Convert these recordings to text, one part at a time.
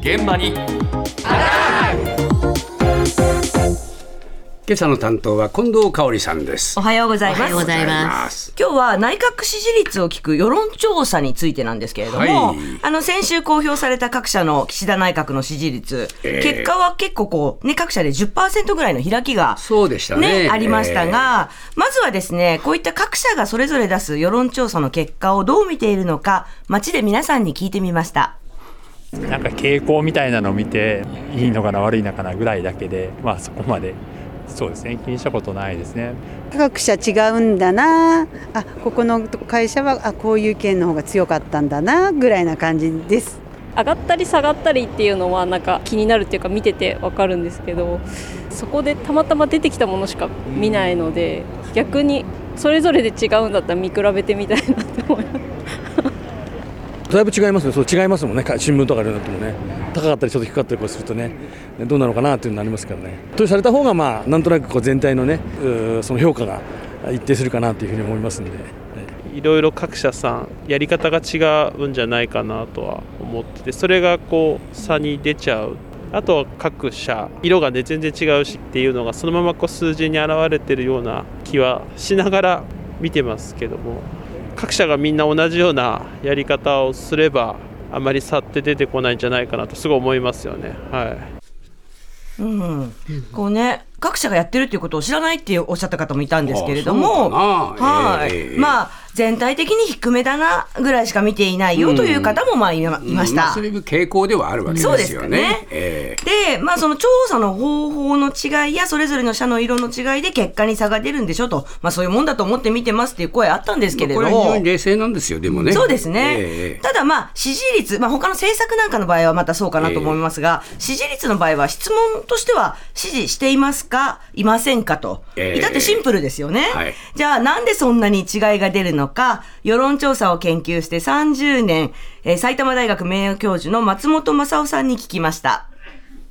現場に。今朝の担当は近藤香織さんです。おはようございます。今日は内閣支持率を聞く世論調査についてなんですけれども、はい。あの先週公表された各社の岸田内閣の支持率、ええ。結果は結構こうね各社で10%ぐらいの開きがそうでしたね。ありましたが、まずはですね、こういった各社がそれぞれ出す世論調査の結果をどう見ているのか、街で皆さんに聞いてみました。なんか傾向みたいなのを見ていいのかな悪いのかなぐらいだけでまあそこまで。そうですね。気にしたことないですね。各社違うんだな。あここの会社はあこういう意見の方が強かったんだなぐらいな感じです。上がったり下がったりっていうのはなんか気になるっていうか見ててわかるんですけどそこでたまたま出てきたものしか見ないので逆にそれぞれで違うんだったら見比べてみたいなって思います。だいぶ違いますね、そう違いますもんね、新聞とかでなってもね、高かったりちょっと低かったりこうするとね、どうなのかなっていうのになりますからね。とされた方がまあなんとなくこう全体のね、その評価が一定するかなというふうに思いますんで。い。ろいろ各社さんやり方が違うんじゃないかなとは思っててそれがこう差に出ちゃう。あとは各社色がね全然違うしっていうのがそのままこう数字に表れてるような気はしながら見てますけども。各社がみんな同じようなやり方をすればあまり差って出てこないんじゃないかなとすごい思いますよね。はい。うん、こうね、各社がやってるっていうことを知らないっておっしゃった方もいたんですけれども、はい、ええ。まあ、全体的に低めだなぐらいしか見ていないよという方もまあいました。あそれが傾向ではあるわけですよね。ね。えで、まあ、その調査の方法の違いや、それぞれの社の色の違いで結果に差が出るんでしょと、まあ、そういうもんだと思って見てますっていう声あったんですけれどえこれは非常に冷静なんですよでもね。そうですね。ええ。ただまあ、支持率、まあ他の政策なんかの場合はまたそうかなと思いますが、支持率の場合は質問としては支持していますか、いませんかと。ええ至ってシンプルですよね。はいじゃあなんでそんなに違いが出るのか、世論調査を研究して30年、えー埼玉大学名誉教授の松本正夫さんに聞きました。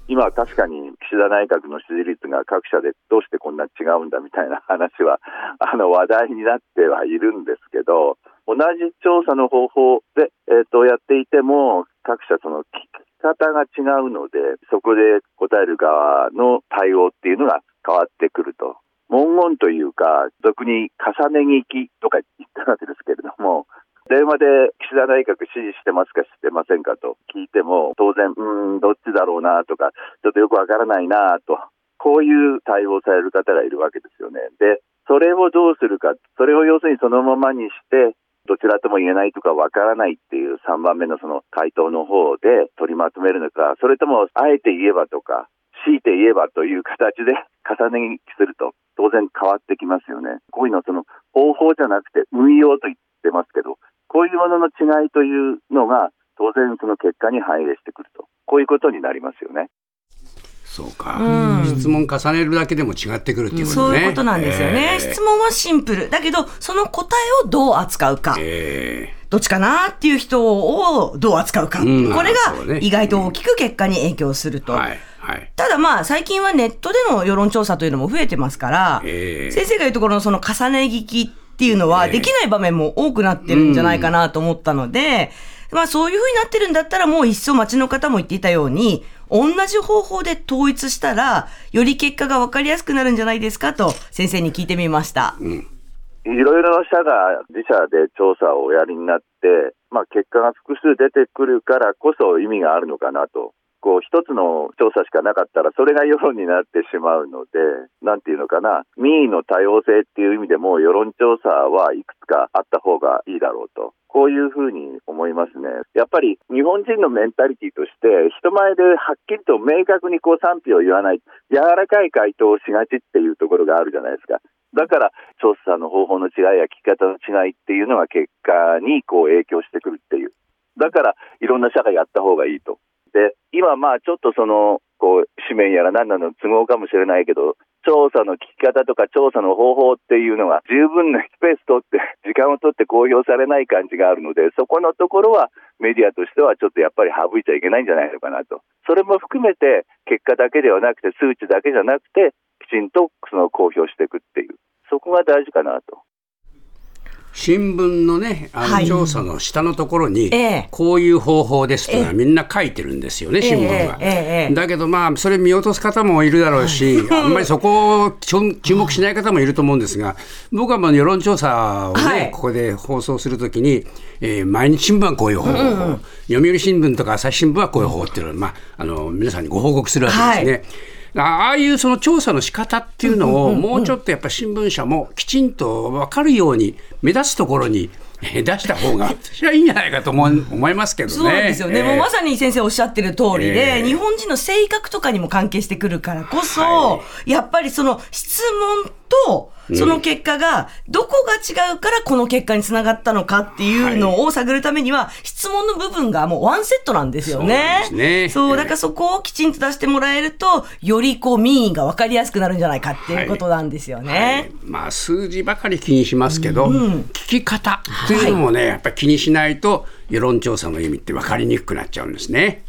今は確かに岸田内閣の支持率が各社でどうしてこんな違うんだみたいな話はあの話題になってはいるんですけど同じ調査の方法で、えー、とやっていても各社その聞き方が違うのでそこで答える側の対応っていうのが変わってくると。文言というか俗に重ね聞きとか言ったわけですけれども電話で岸田内閣支持してますかしてませんかと聞いても当然うんどっちだろうなとかちょっとよくわからないなと。こういう対応される方がいるわけですよね。でそれをどうするかそれを要するにそのままにしてどちらとも言えないとかわからないっていう3番目のその回答の方で取りまとめるのかそれともあえて言えばとか強いて言えばという形で 重ね聞きすると当然変わってきますよね。こういうのその方法じゃなくて運用と言ってますけどこういうものの違いというのが当然その結果に反映してくるとこういうことになりますよね。そうか、うん質問重ねるだけでも違ってくるっていうことねそういうことなんですよね。ええ質問はシンプル。だけど、その答えをどう扱うか。えどっちかなっていう人をどう扱うか。うんこれが意外と大きく結果に影響すると。えはいはいただまあ最近はネットでの世論調査というのも増えてますから、ええ先生が言うところのその重ね聞きっていうのはええできない場面も多くなってるんじゃないかなと思ったので、まあそういうふうになってるんだったらもう一層街の方も言っていたように、同じ方法で統一したら、より結果が分かりやすくなるんじゃないですか？と先生に聞いてみました。いろいろな社が自社で調査をおやりになって、まあ、結果が複数出てくるからこそ意味があるのかなと。こう一つの調査しかなかったらそれが世論になってしまうので、なんていうのかな、民意の多様性っていう意味でも世論調査はいくつかあった方がいいだろうと。こういうふうに思いますね。やっぱり日本人のメンタリティとして人前ではっきりと明確にこう賛否を言わない柔らかい回答をしがちっていうところがあるじゃないですか。だから調査の方法の違いや聞き方の違いっていうのが結果にこう影響してくるっていう。だからいろんな社がやった方がいいと。で、今まあちょっとその、こう、紙面やら何なの都合かもしれないけど、調査の聞き方とか調査の方法っていうのが十分なスペース取って、時間を取って公表されない感じがあるので、そこのところはメディアとしてはちょっとやっぱり省いちゃいけないんじゃないのかなと。それも含めて結果だけではなくて数値だけじゃなくて、きちんとその公表していくっていう。そこが大事かなと。新聞のね、あはい。の調査の下のところに、ええ。こういう方法ですというのはみんな書いてるんですよね、新聞は。だけどまあ、それ見落とす方もいるだろうし、あんまりそこを注目しない方もいると思うんですが、僕はまあ世論調査をね、はい。ここで放送するときに、えー毎日新聞はこういう方法、読売新聞とか朝日新聞はこういう方法っていうのを、まあ、あの皆さんにご報告するわけですね。ああいうその調査の仕方っていうのをもうちょっとやっぱ新聞社もきちんと分かるように目立つところにえー出した方が 私はいいんじゃないかと思う思いますけどね。そうなんですよね、えーもうまさに先生おっしゃってる通りで、ええ日本人の性格とかにも関係してくるからこそ、はやっぱりその質問とその結果がどこが違うからこの結果につながったのかっていうのを探るためには、質問の部分がもうワンセットなんですよね。そうねそうだからそこをきちんと出してもらえると、よりこう民意が分かりやすくなるんじゃないかっていうことなんですよね。まあ数字ばかり気にしますけど、聞き方というのもね、やっぱり気にしないと世論調査の意味って分かりにくくなっちゃうんですね。